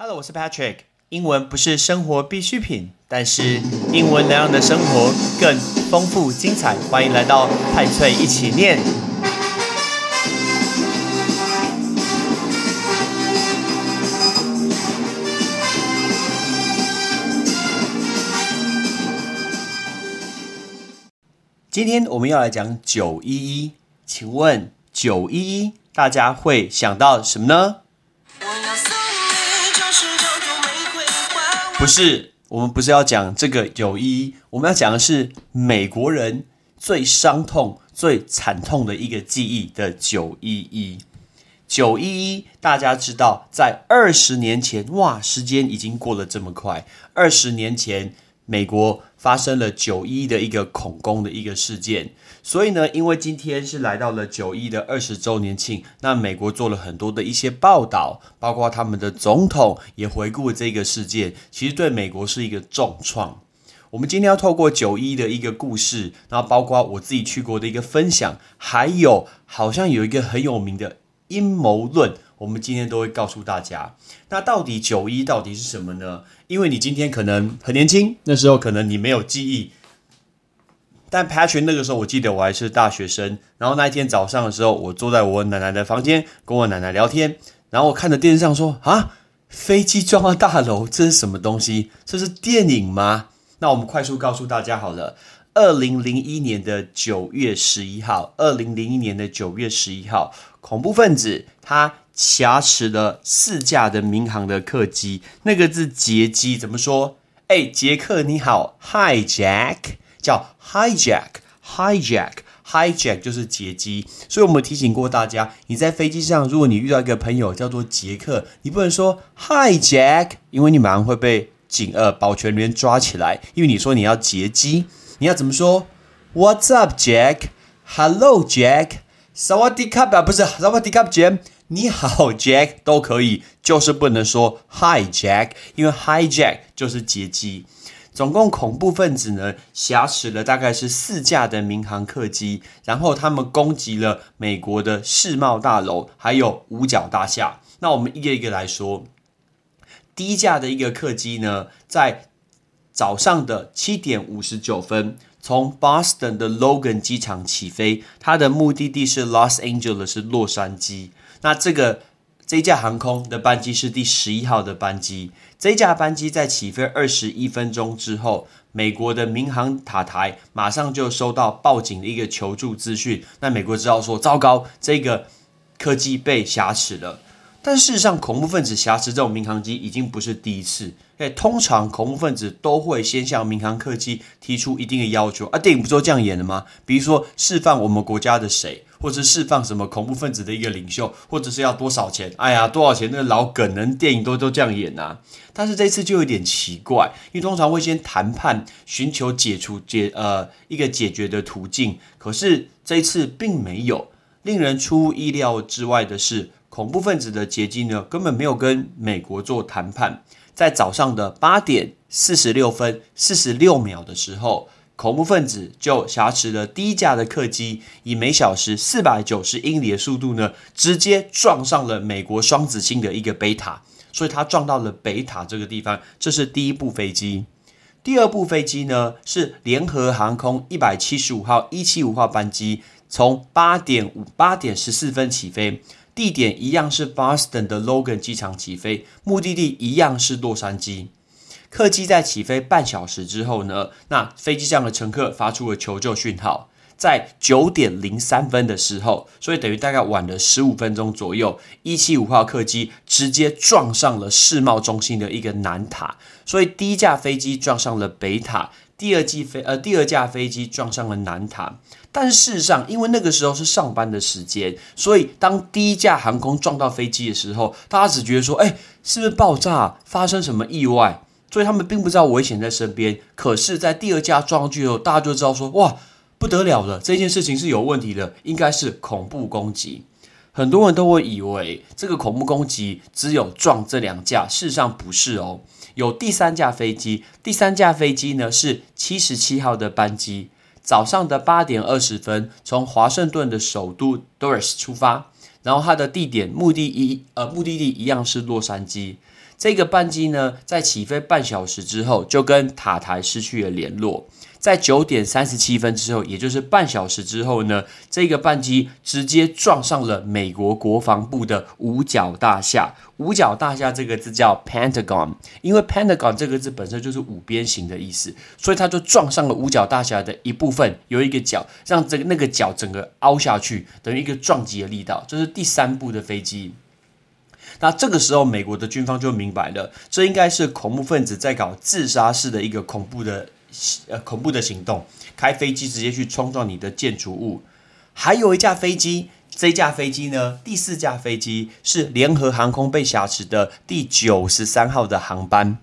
Hello，我是 Patrick。英文不是生活必需品，但是英文能让你的生活更丰富精彩。欢迎来到派翠一起念。今天我们要来讲九一一，请问九一一大家会想到什么呢？不是，我们不是要讲这个九一一，我们要讲的是美国人最伤痛、最惨痛的一个记忆的九一一。九一一，大家知道，在二十年前，哇，时间已经过了这么快，二十年前。美国发生了九一的一个恐攻的一个事件，所以呢，因为今天是来到了九一的二十周年庆，那美国做了很多的一些报道，包括他们的总统也回顾这个事件，其实对美国是一个重创。我们今天要透过九一的一个故事，然后包括我自己去过的一个分享，还有好像有一个很有名的阴谋论。我们今天都会告诉大家，那到底九一到底是什么呢？因为你今天可能很年轻，那时候可能你没有记忆，但 Patrick 那个时候，我记得我还是大学生。然后那一天早上的时候，我坐在我奶奶的房间，跟我奶奶聊天，然后我看着电视上说：“啊，飞机撞到大楼，这是什么东西？这是电影吗？”那我们快速告诉大家好了，二零零一年的九月十一号，二零零一年的九月十一号，恐怖分子他。挟持了四架的民航的客机，那个字劫机怎么说？哎，杰克你好，hijack 叫 hijack，hijack，hijack 就是劫机。所以我们提醒过大家，你在飞机上，如果你遇到一个朋友叫做杰克，你不能说 hijack，因为你马上会被警呃保全人员抓起来，因为你说你要劫机，你要怎么说？What's up, Jack？Hello, Jack？萨瓦迪卡吧，不是萨瓦迪卡，Jam。你好，Jack 都可以，就是不能说 Hi Jack，因为 Hijack 就是劫机。总共恐怖分子呢挟持了大概是四架的民航客机，然后他们攻击了美国的世贸大楼，还有五角大厦。那我们一个一个来说，第一架的一个客机呢，在早上的七点五十九分，从 Boston 的 Logan 机场起飞，它的目的地是 Los Angeles，是洛杉矶。那这个这架航空的班机是第十一号的班机。这架班机在起飞二十一分钟之后，美国的民航塔台马上就收到报警的一个求助资讯。那美国知道说，糟糕，这个客机被挟持了。但事实上，恐怖分子挟持这种民航机已经不是第一次。哎，通常恐怖分子都会先向民航客机提出一定的要求啊。电影不都这样演的吗？比如说释放我们国家的谁？或者释放什么恐怖分子的一个领袖，或者是要多少钱？哎呀，多少钱？那个老梗，人电影都都这样演呐。但是这次就有点奇怪，因为通常会先谈判，寻求解除解呃一个解决的途径。可是这一次并没有。令人出乎意料之外的是，恐怖分子的劫机呢，根本没有跟美国做谈判。在早上的八点四十六分四十六秒的时候。恐怖分子就挟持了第一架的客机，以每小时四百九十英里的速度呢，直接撞上了美国双子星的一个北塔，所以它撞到了北塔这个地方。这是第一部飞机。第二部飞机呢，是联合航空一百七十五号一七五号班机，从八点五八点十四分起飞，地点一样是 Boston 的 Logan 机场起飞，目的地一样是洛杉矶。客机在起飞半小时之后呢，那飞机上的乘客发出了求救讯号，在九点零三分的时候，所以等于大概晚了十五分钟左右，一七五号客机直接撞上了世贸中心的一个南塔，所以第一架飞机撞上了北塔，第二机飞呃第二架飞机撞上了南塔，但事实上，因为那个时候是上班的时间，所以当第一架航空撞到飞机的时候，大家只觉得说，哎，是不是爆炸，发生什么意外？所以他们并不知道危险在身边，可是，在第二架撞上去后，大家就知道说：“哇，不得了了，这件事情是有问题的，应该是恐怖攻击。”很多人都会以为这个恐怖攻击只有撞这两架，事实上不是哦，有第三架飞机。第三架飞机呢是七十七号的班机，早上的八点二十分从华盛顿的首都 Doris 出发，然后它的地点目的一呃目的地一样是洛杉矶。这个班机呢，在起飞半小时之后，就跟塔台失去了联络。在九点三十七分之后，也就是半小时之后呢，这个班机直接撞上了美国国防部的五角大厦。五角大厦这个字叫 Pentagon，因为 Pentagon 这个字本身就是五边形的意思，所以它就撞上了五角大厦的一部分，有一个角让这个那个角整个凹下去，等于一个撞击的力道。这是第三部的飞机。那这个时候，美国的军方就明白了，这应该是恐怖分子在搞自杀式的一个恐怖的。呃，恐怖的行动，开飞机直接去冲撞你的建筑物。还有一架飞机，这架飞机呢，第四架飞机是联合航空被挟持的第九十三号的航班。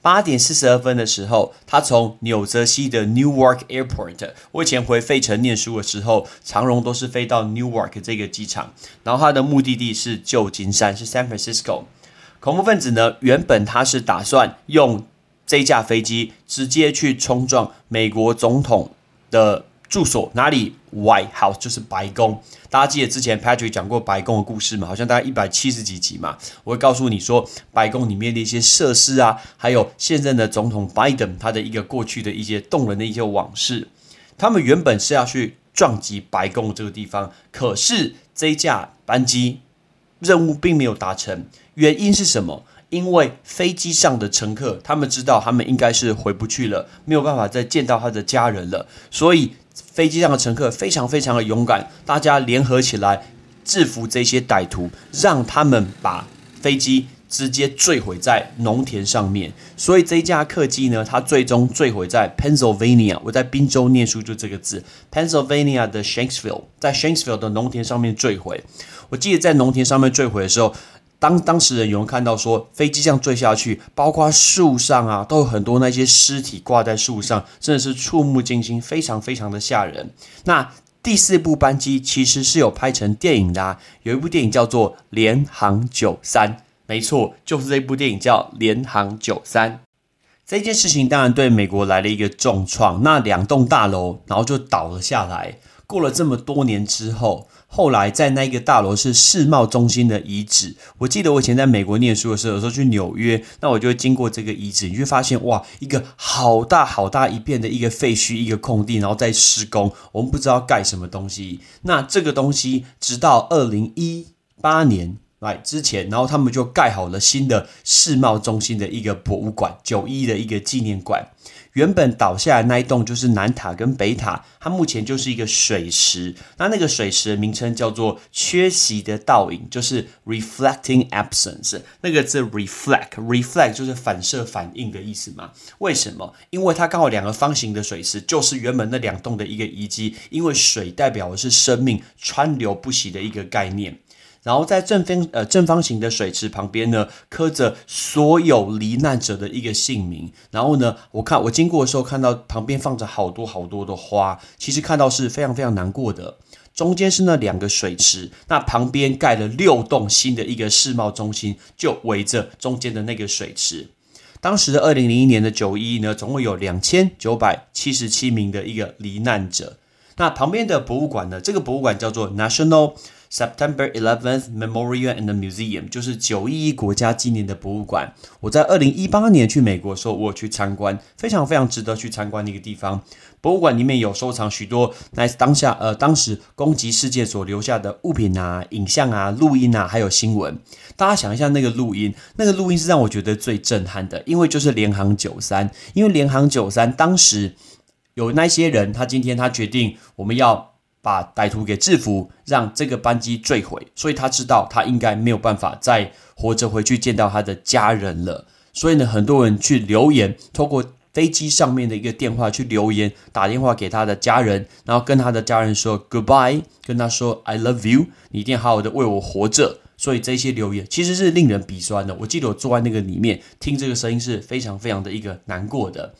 八点四十二分的时候，他从纽泽西的 Newark Airport。我以前回费城念书的时候，长荣都是飞到 Newark 这个机场，然后他的目的地是旧金山，是 San Francisco。恐怖分子呢，原本他是打算用。这架飞机直接去冲撞美国总统的住所，哪里？White House 就是白宫。大家记得之前 Patrick 讲过白宫的故事吗？好像大概一百七十几集嘛。我会告诉你说，白宫里面的一些设施啊，还有现任的总统 Biden 他的一个过去的一些动人的一些往事。他们原本是要去撞击白宫这个地方，可是这架班机任务并没有达成，原因是什么？因为飞机上的乘客，他们知道他们应该是回不去了，没有办法再见到他的家人了，所以飞机上的乘客非常非常的勇敢，大家联合起来制服这些歹徒，让他们把飞机直接坠毁在农田上面。所以这架客机呢，它最终坠毁在 Pennsylvania。我在宾州念书就这个字，Pennsylvania 的 Shanksville，在 Shanksville 的农田上面坠毁。我记得在农田上面坠毁的时候。当当事人有人看到说飞机这样坠下去，包括树上啊，都有很多那些尸体挂在树上，真的是触目惊心，非常非常的吓人。那第四部班机其实是有拍成电影的，有一部电影叫做《联航九三》，没错，就是这部电影叫《联航九三》。这件事情当然对美国来了一个重创，那两栋大楼然后就倒了下来。过了这么多年之后。后来在那个大楼是世贸中心的遗址。我记得我以前在美国念书的时候，有时候去纽约，那我就会经过这个遗址，你会发现哇，一个好大好大一片的一个废墟，一个空地，然后在施工，我们不知道盖什么东西。那这个东西直到二零一八年来之前，然后他们就盖好了新的世贸中心的一个博物馆，九一的一个纪念馆。原本倒下来那一栋就是南塔跟北塔，它目前就是一个水池。那那个水池的名称叫做缺席的倒影，就是 reflecting absence。那个字 reflect，reflect 就是反射反应的意思嘛？为什么？因为它刚好两个方形的水池，就是原本那两栋的一个遗迹。因为水代表的是生命川流不息的一个概念。然后在正方呃正方形的水池旁边呢，刻着所有罹难者的一个姓名。然后呢，我看我经过的时候，看到旁边放着好多好多的花，其实看到是非常非常难过的。中间是那两个水池，那旁边盖了六栋新的一个世贸中心，就围着中间的那个水池。当时的二零零一年的九一呢，总共有两千九百七十七名的一个罹难者。那旁边的博物馆呢，这个博物馆叫做 National。September 11th Memorial and Museum 就是九一一国家纪念的博物馆。我在二零一八年去美国的时候，我去参观，非常非常值得去参观的一个地方。博物馆里面有收藏许多那当下呃当时攻击事件所留下的物品啊、影像啊、录音啊，还有新闻。大家想一下那个录音，那个录音是让我觉得最震撼的，因为就是联航九三，因为联航九三当时有那些人，他今天他决定我们要。把歹徒给制服，让这个班机坠毁，所以他知道他应该没有办法再活着回去见到他的家人了。所以呢，很多人去留言，透过飞机上面的一个电话去留言，打电话给他的家人，然后跟他的家人说 goodbye，跟他说 I love you，你一定好好的为我活着。所以这些留言其实是令人鼻酸的。我记得我坐在那个里面听这个声音是非常非常的一个难过的。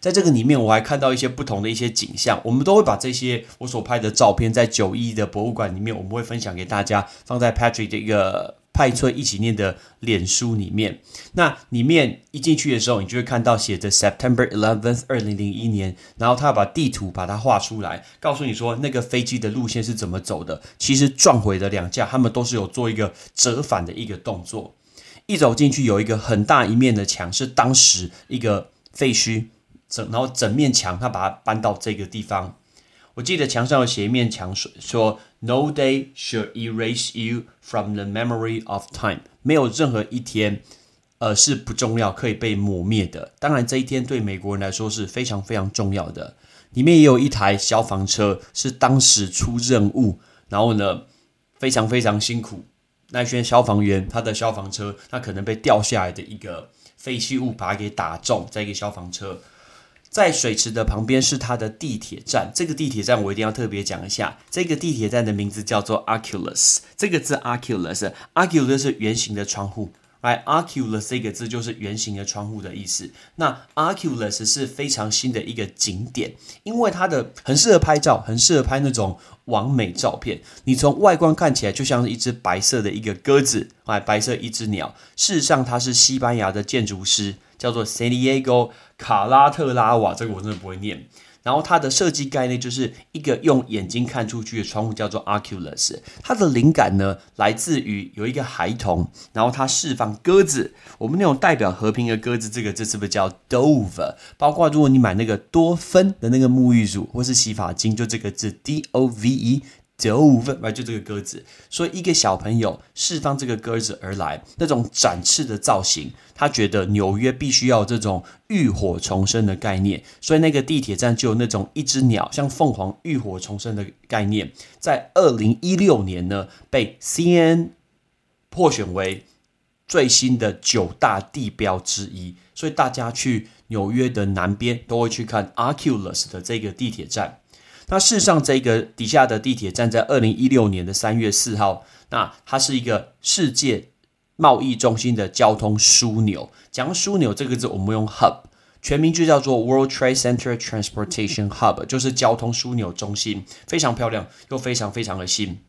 在这个里面，我还看到一些不同的一些景象。我们都会把这些我所拍的照片，在九一的博物馆里面，我们会分享给大家，放在 Patrick 的一个派翠一起念的脸书里面。那里面一进去的时候，你就会看到写着 September eleventh，二零零一年。然后他把地图把它画出来，告诉你说那个飞机的路线是怎么走的。其实撞毁的两架，他们都是有做一个折返的一个动作。一走进去有一个很大一面的墙，是当时一个废墟，整然后整面墙他把它搬到这个地方。我记得墙上有写一面墙说说 “No day should erase you from the memory of time”，没有任何一天，呃是不重要可以被抹灭的。当然，这一天对美国人来说是非常非常重要的。里面也有一台消防车，是当时出任务，然后呢非常非常辛苦。那些消防员他的消防车，他可能被掉下来的一个废弃物把它给打中，在一个消防车。在水池的旁边是它的地铁站，这个地铁站我一定要特别讲一下。这个地铁站的名字叫做 Oculus，这个字 Oculus，Oculus 是圆形的窗户，right？Oculus 这个字就是圆形的窗户的意思。那 Oculus 是非常新的一个景点，因为它的很适合拍照，很适合拍那种完美照片。你从外观看起来就像是一只白色的一个鸽子，哎，白色一只鸟。事实上，它是西班牙的建筑师。叫做 San Diego 卡拉特拉瓦，这个我真的不会念。然后它的设计概念就是一个用眼睛看出去的窗户，叫做 Oculus。它的灵感呢，来自于有一个孩童，然后他释放鸽子。我们那种代表和平的鸽子，这个字是不是叫 Dove？包括如果你买那个多芬的那个沐浴乳或是洗发精，就这个字 D O V E。Dove，就这个鸽子，所以一个小朋友释放这个鸽子而来，那种展翅的造型，他觉得纽约必须要这种浴火重生的概念，所以那个地铁站就有那种一只鸟像凤凰浴火重生的概念。在二零一六年呢，被 CNN 破选为最新的九大地标之一，所以大家去纽约的南边都会去看 Oculus 的这个地铁站。那事实上，这个底下的地铁站在二零一六年的三月四号，那它是一个世界贸易中心的交通枢纽。讲枢纽这个字，我们用 hub，全名就叫做 World Trade Center Transportation Hub，就是交通枢纽中心，非常漂亮又非常非常的新。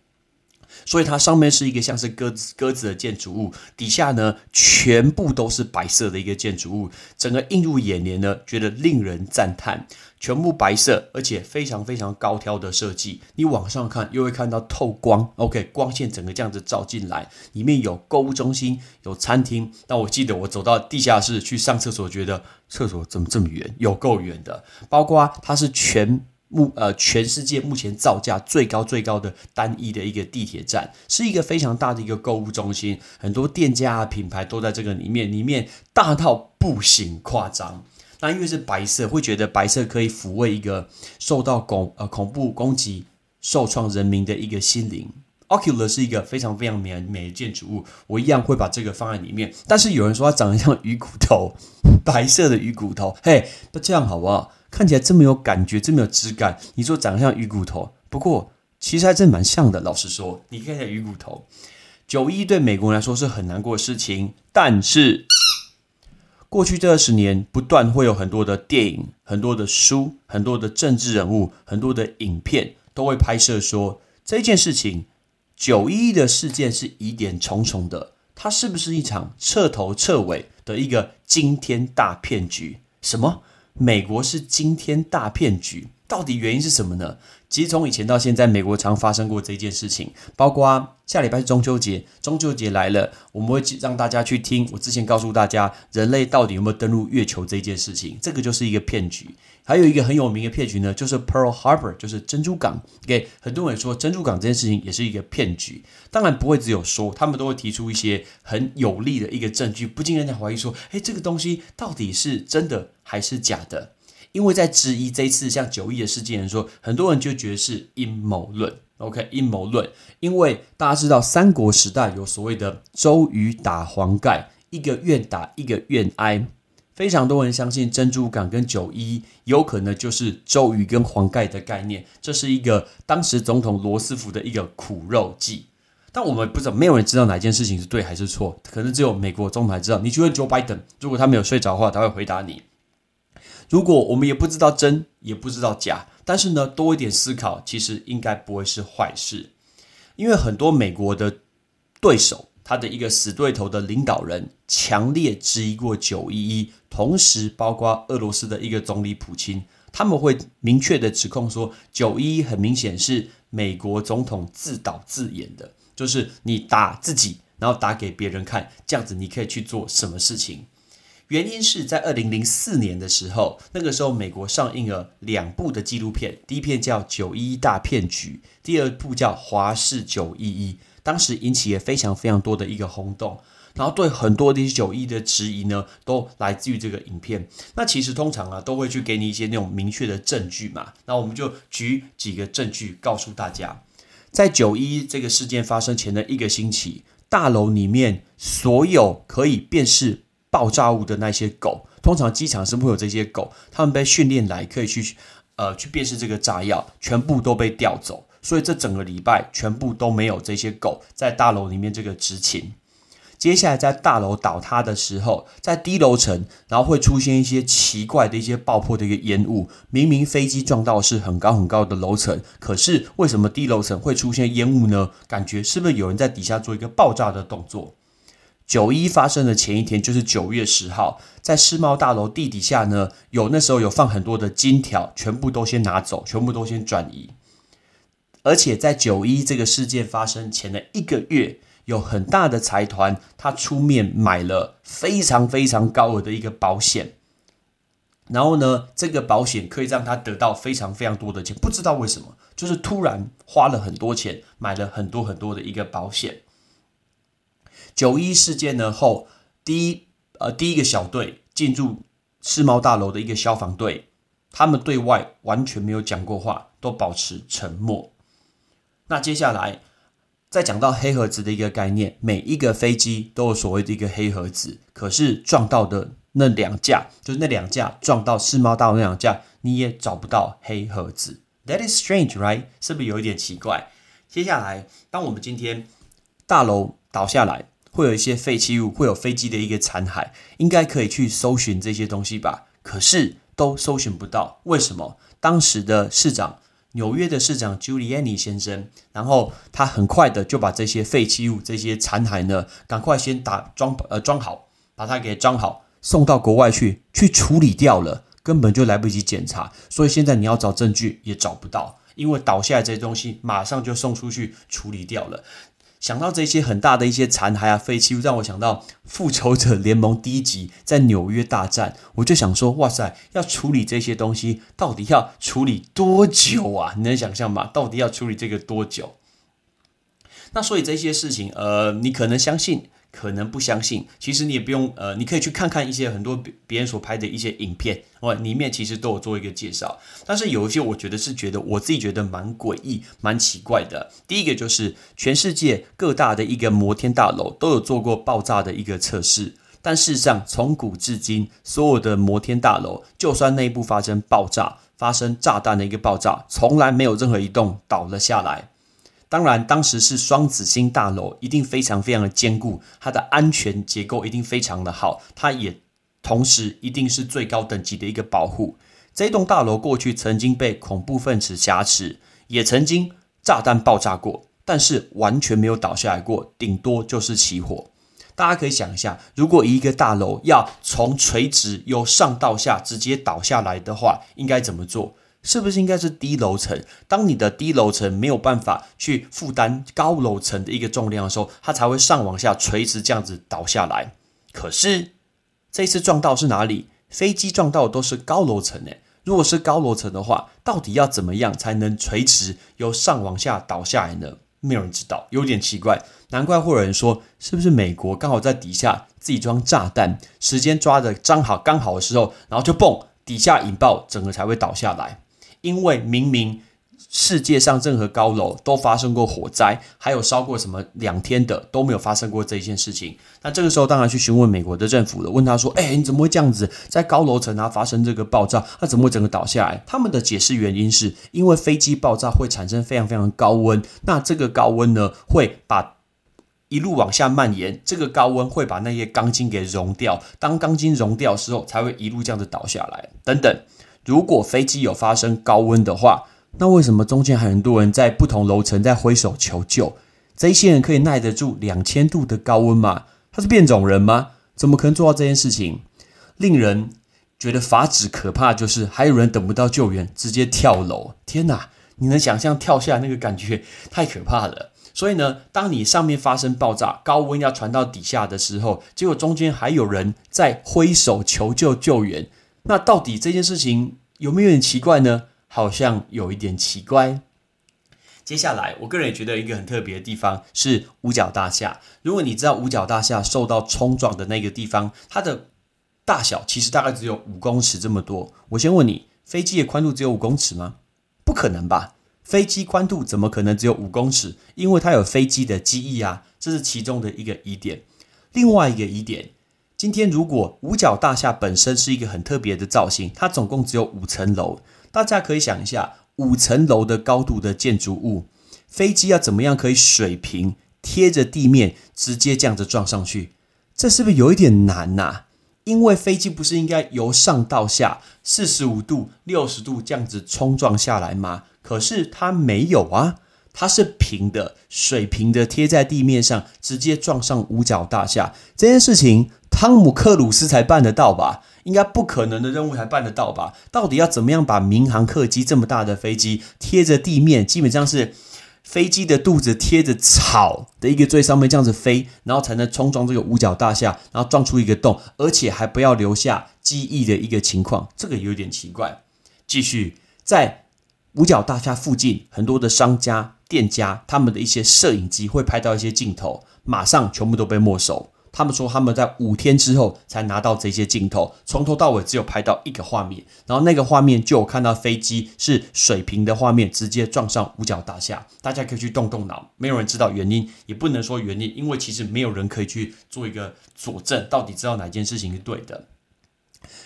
所以它上面是一个像是鸽子鸽子的建筑物，底下呢全部都是白色的一个建筑物，整个映入眼帘呢，觉得令人赞叹。全部白色，而且非常非常高挑的设计。你往上看，又会看到透光，OK，光线整个这样子照进来。里面有购物中心，有餐厅。但我记得我走到地下室去上厕所，觉得厕所怎么这么远，有够远的。包括它是全目呃全世界目前造价最高最高的单一的一个地铁站，是一个非常大的一个购物中心，很多店家品牌都在这个里面，里面大到不行夸张。那因为是白色，会觉得白色可以抚慰一个受到恐呃恐怖攻击受创人民的一个心灵。Oculus 是一个非常非常美美的建筑物，我一样会把这个放在里面。但是有人说它长得像鱼骨头，白色的鱼骨头，嘿，那这样好不好？看起来这么有感觉，这么有质感。你说长得像鱼骨头，不过其实还真蛮像的。老实说，你看一下鱼骨头。九一对美国人来说是很难过的事情，但是。过去这二十年，不断会有很多的电影、很多的书、很多的政治人物、很多的影片，都会拍摄说这件事情九一一的事件是疑点重重的，它是不是一场彻头彻尾的一个惊天大骗局？什么？美国是惊天大骗局？到底原因是什么呢？其实从以前到现在，美国常发生过这件事情，包括下礼拜是中秋节，中秋节来了，我们会让大家去听我之前告诉大家，人类到底有没有登陆月球这件事情，这个就是一个骗局。还有一个很有名的骗局呢，就是 Pearl Harbor，就是珍珠港。给很多人说珍珠港这件事情也是一个骗局，当然不会只有说，他们都会提出一些很有力的一个证据，不禁让人家怀疑说，哎，这个东西到底是真的还是假的？因为在质疑这一次像九亿的事件，说很多人就觉得是阴谋论。OK，阴谋论，因为大家知道三国时代有所谓的周瑜打黄盖，一个愿打一个愿挨，非常多人相信珍珠港跟九一有可能就是周瑜跟黄盖的概念，这是一个当时总统罗斯福的一个苦肉计。但我们不知道，没有人知道哪件事情是对还是错，可能只有美国总统知道。你去问 Joe Biden，如果他没有睡着的话，他会回答你。如果我们也不知道真，也不知道假，但是呢，多一点思考，其实应该不会是坏事。因为很多美国的对手，他的一个死对头的领导人，强烈质疑过九一一，同时包括俄罗斯的一个总理普京，他们会明确的指控说，九一一很明显是美国总统自导自演的，就是你打自己。然后打给别人看，这样子你可以去做什么事情。原因是在二零零四年的时候，那个时候美国上映了两部的纪录片，第一片叫《九一一大骗局》，第二部叫《华氏九一一》，当时引起了非常非常多的一个轰动。然后对很多的九一的质疑呢，都来自于这个影片。那其实通常啊，都会去给你一些那种明确的证据嘛。那我们就举几个证据告诉大家，在九一这个事件发生前的一个星期，大楼里面所有可以辨识。爆炸物的那些狗，通常机场是不会有这些狗，他们被训练来可以去，呃，去辨识这个炸药，全部都被调走，所以这整个礼拜全部都没有这些狗在大楼里面这个执勤。接下来在大楼倒塌的时候，在低楼层，然后会出现一些奇怪的一些爆破的一个烟雾，明明飞机撞到是很高很高的楼层，可是为什么低楼层会出现烟雾呢？感觉是不是有人在底下做一个爆炸的动作？九一发生的前一天就是九月十号，在世贸大楼地底下呢，有那时候有放很多的金条，全部都先拿走，全部都先转移。而且在九一这个事件发生前的一个月，有很大的财团他出面买了非常非常高额的一个保险，然后呢，这个保险可以让他得到非常非常多的钱，不知道为什么，就是突然花了很多钱买了很多很多的一个保险。九一事件呢后，第一呃第一个小队进入世贸大楼的一个消防队，他们对外完全没有讲过话，都保持沉默。那接下来再讲到黑盒子的一个概念，每一个飞机都有所谓的一个黑盒子，可是撞到的那两架，就是那两架撞到世贸大楼那两架，你也找不到黑盒子。That is strange, right？是不是有一点奇怪？接下来，当我们今天大楼倒下来。会有一些废弃物，会有飞机的一个残骸，应该可以去搜寻这些东西吧？可是都搜寻不到，为什么？当时的市长，纽约的市长 Giuliani 先生，然后他很快的就把这些废弃物、这些残骸呢，赶快先打装呃装好，把它给装好，送到国外去去处理掉了，根本就来不及检查，所以现在你要找证据也找不到，因为倒下来这些东西马上就送出去处理掉了。想到这些很大的一些残骸啊、废弃物，让我想到《复仇者联盟》第一集在纽约大战，我就想说：哇塞，要处理这些东西，到底要处理多久啊？你能想象吗？到底要处理这个多久？那所以这些事情，呃，你可能相信。可能不相信，其实你也不用，呃，你可以去看看一些很多别别人所拍的一些影片，哦，里面其实都有做一个介绍。但是有一些我觉得是觉得我自己觉得蛮诡异、蛮奇怪的。第一个就是全世界各大的一个摩天大楼都有做过爆炸的一个测试，但事实上从古至今，所有的摩天大楼就算内部发生爆炸、发生炸弹的一个爆炸，从来没有任何一栋倒了下来。当然，当时是双子星大楼，一定非常非常的坚固，它的安全结构一定非常的好，它也同时一定是最高等级的一个保护。这栋大楼过去曾经被恐怖分子挟持，也曾经炸弹爆炸过，但是完全没有倒下来过，顶多就是起火。大家可以想一下，如果一个大楼要从垂直由上到下直接倒下来的话，应该怎么做？是不是应该是低楼层？当你的低楼层没有办法去负担高楼层的一个重量的时候，它才会上往下垂直这样子倒下来。可是这次撞到是哪里？飞机撞到都是高楼层诶。如果是高楼层的话，到底要怎么样才能垂直由上往下倒下来呢？没有人知道，有点奇怪。难怪会有人说，是不是美国刚好在底下自己装炸弹，时间抓的刚好刚好的时候，然后就蹦底下引爆，整个才会倒下来。因为明明世界上任何高楼都发生过火灾，还有烧过什么两天的都没有发生过这一件事情。那这个时候当然去询问美国的政府了，问他说：“哎，你怎么会这样子在高楼层啊发生这个爆炸？那怎么会整个倒下来？”他们的解释原因是因为飞机爆炸会产生非常非常高温，那这个高温呢会把一路往下蔓延，这个高温会把那些钢筋给融掉，当钢筋融掉的时候才会一路这样子倒下来，等等。如果飞机有发生高温的话，那为什么中间很多人在不同楼层在挥手求救？这些人可以耐得住两千度的高温吗？他是变种人吗？怎么可能做到这件事情？令人觉得法指可怕，就是还有人等不到救援，直接跳楼。天哪！你能想象跳下那个感觉太可怕了。所以呢，当你上面发生爆炸，高温要传到底下的时候，结果中间还有人在挥手求救救援，那到底这件事情有没有点奇怪呢？好像有一点奇怪。接下来，我个人也觉得一个很特别的地方是五角大厦。如果你知道五角大厦受到冲撞的那个地方，它的大小其实大概只有五公尺这么多。我先问你，飞机的宽度只有五公尺吗？不可能吧？飞机宽度怎么可能只有五公尺？因为它有飞机的机翼啊，这是其中的一个疑点。另外一个疑点，今天如果五角大厦本身是一个很特别的造型，它总共只有五层楼，大家可以想一下。五层楼的高度的建筑物，飞机要怎么样可以水平贴着地面直接这样子撞上去？这是不是有一点难呐？因为飞机不是应该由上到下四十五度、六十度这样子冲撞下来吗？可是它没有啊，它是平的、水平的贴在地面上，直接撞上五角大厦。这件事情，汤姆克鲁斯才办得到吧？应该不可能的任务才办得到吧？到底要怎么样把民航客机这么大的飞机贴着地面，基本上是飞机的肚子贴着草的一个最上面这样子飞，然后才能冲撞这个五角大厦，然后撞出一个洞，而且还不要留下机翼的一个情况，这个有点奇怪。继续在五角大厦附近，很多的商家、店家，他们的一些摄影机会拍到一些镜头，马上全部都被没收。他们说他们在五天之后才拿到这些镜头，从头到尾只有拍到一个画面，然后那个画面就有看到飞机是水平的画面，直接撞上五角大厦。大家可以去动动脑，没有人知道原因，也不能说原因，因为其实没有人可以去做一个佐证，到底知道哪件事情是对的。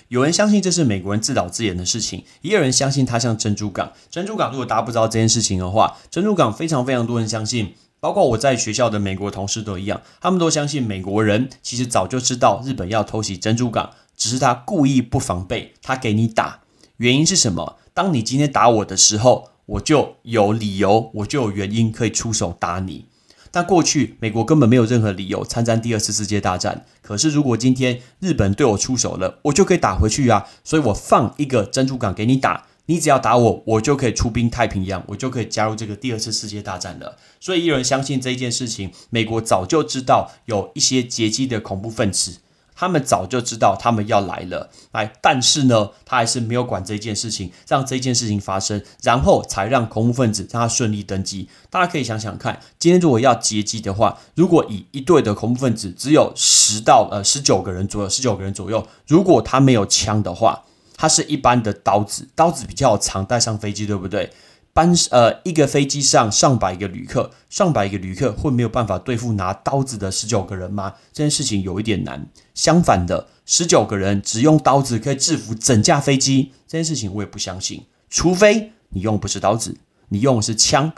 有人相信这是美国人自导自演的事情，也有人相信它像珍珠港。珍珠港如果大家不知道这件事情的话，珍珠港非常非常多人相信。包括我在学校的美国同事都一样，他们都相信美国人其实早就知道日本要偷袭珍珠港，只是他故意不防备，他给你打。原因是什么？当你今天打我的时候，我就有理由，我就有原因可以出手打你。但过去美国根本没有任何理由参战第二次世界大战。可是如果今天日本对我出手了，我就可以打回去啊！所以我放一个珍珠港给你打。你只要打我，我就可以出兵太平洋，我就可以加入这个第二次世界大战了。所以有人相信这件事情，美国早就知道有一些劫机的恐怖分子，他们早就知道他们要来了，来，但是呢，他还是没有管这件事情，让这件事情发生，然后才让恐怖分子让他顺利登机。大家可以想想看，今天如果要劫机的话，如果以一队的恐怖分子只有十到呃十九个人左右，十九个人左右，如果他没有枪的话。它是一般的刀子，刀子比较长，带上飞机，对不对？班呃，一个飞机上上百个旅客，上百个旅客会没有办法对付拿刀子的十九个人吗？这件事情有一点难。相反的，十九个人只用刀子可以制服整架飞机，这件事情我也不相信。除非你用不是刀子，你用的是枪，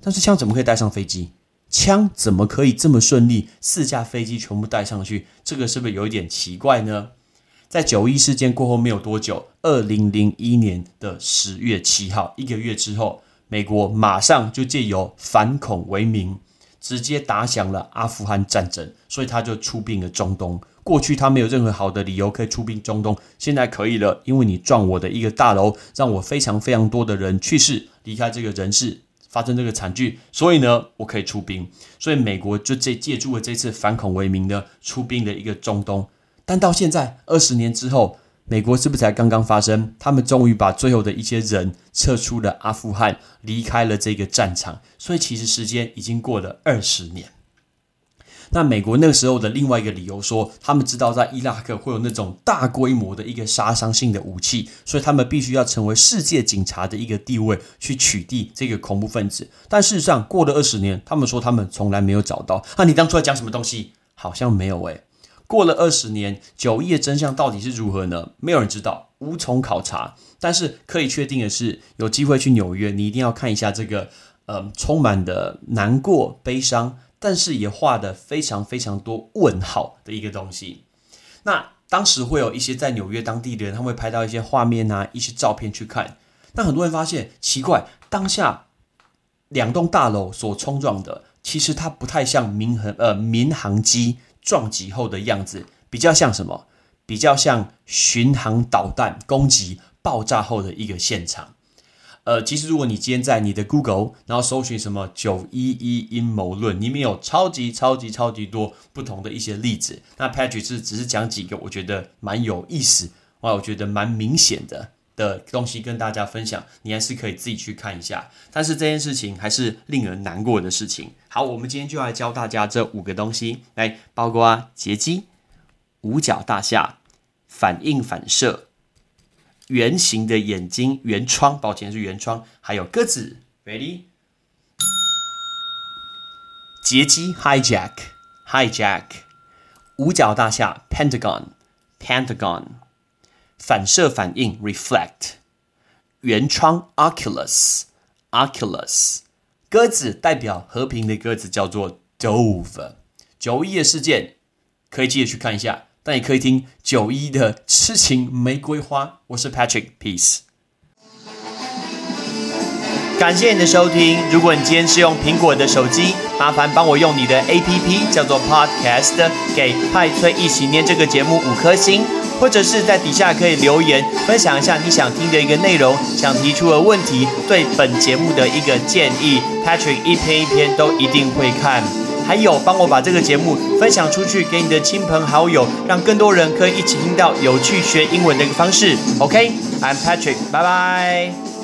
但是枪怎么可以带上飞机？枪怎么可以这么顺利？四架飞机全部带上去，这个是不是有一点奇怪呢？在九一事件过后没有多久，二零零一年的十月七号，一个月之后，美国马上就借由反恐为名，直接打响了阿富汗战争，所以他就出兵了中东。过去他没有任何好的理由可以出兵中东，现在可以了，因为你撞我的一个大楼，让我非常非常多的人去世，离开这个人世，发生这个惨剧，所以呢，我可以出兵。所以美国就借借助了这次反恐为名的出兵的一个中东。但到现在二十年之后，美国是不是才刚刚发生？他们终于把最后的一些人撤出了阿富汗，离开了这个战场。所以其实时间已经过了二十年。那美国那个时候的另外一个理由说，他们知道在伊拉克会有那种大规模的一个杀伤性的武器，所以他们必须要成为世界警察的一个地位，去取缔这个恐怖分子。但事实上过了二十年，他们说他们从来没有找到。那你当初在讲什么东西？好像没有诶。过了二十年，九一的真相到底是如何呢？没有人知道，无从考察。但是可以确定的是，有机会去纽约，你一定要看一下这个，呃，充满的难过、悲伤，但是也画的非常非常多问号的一个东西。那当时会有一些在纽约当地的人，他会拍到一些画面啊，一些照片去看。那很多人发现奇怪，当下两栋大楼所冲撞的，其实它不太像民航呃民航机。撞击后的样子比较像什么？比较像巡航导弹攻击爆炸后的一个现场。呃，其实如果你今天在你的 Google，然后搜寻什么九一一阴谋论，里面有超级超级超级多不同的一些例子。那 Patrick 是只是讲几个，我觉得蛮有意思，哇，我觉得蛮明显的的东西跟大家分享，你还是可以自己去看一下。但是这件事情还是令人难过的事情。好，我们今天就来教大家这五个东西，来包括劫机、五角大厦、反应反射。圆形的眼睛，圆窗，抱歉是圆窗，还有鸽子，ready？劫机，hijack，hijack，五角大厦，pentagon，pentagon，反射反应，reflect，圆窗，oculus，oculus，鸽子代表和平的鸽子叫做 dove，九一的事件可以记得去看一下。但也可以听九一的痴情玫瑰花。我是 Patrick，Peace。感谢你的收听。如果你今天是用苹果的手机，麻烦帮我用你的 APP 叫做 Podcast，给派崔一起念这个节目五颗星，或者是在底下可以留言分享一下你想听的一个内容，想提出的问题，对本节目的一个建议。Patrick 一篇一篇都一定会看。还有，帮我把这个节目分享出去，给你的亲朋好友，让更多人可以一起听到有趣学英文的一个方式。OK，I'm Patrick，拜拜。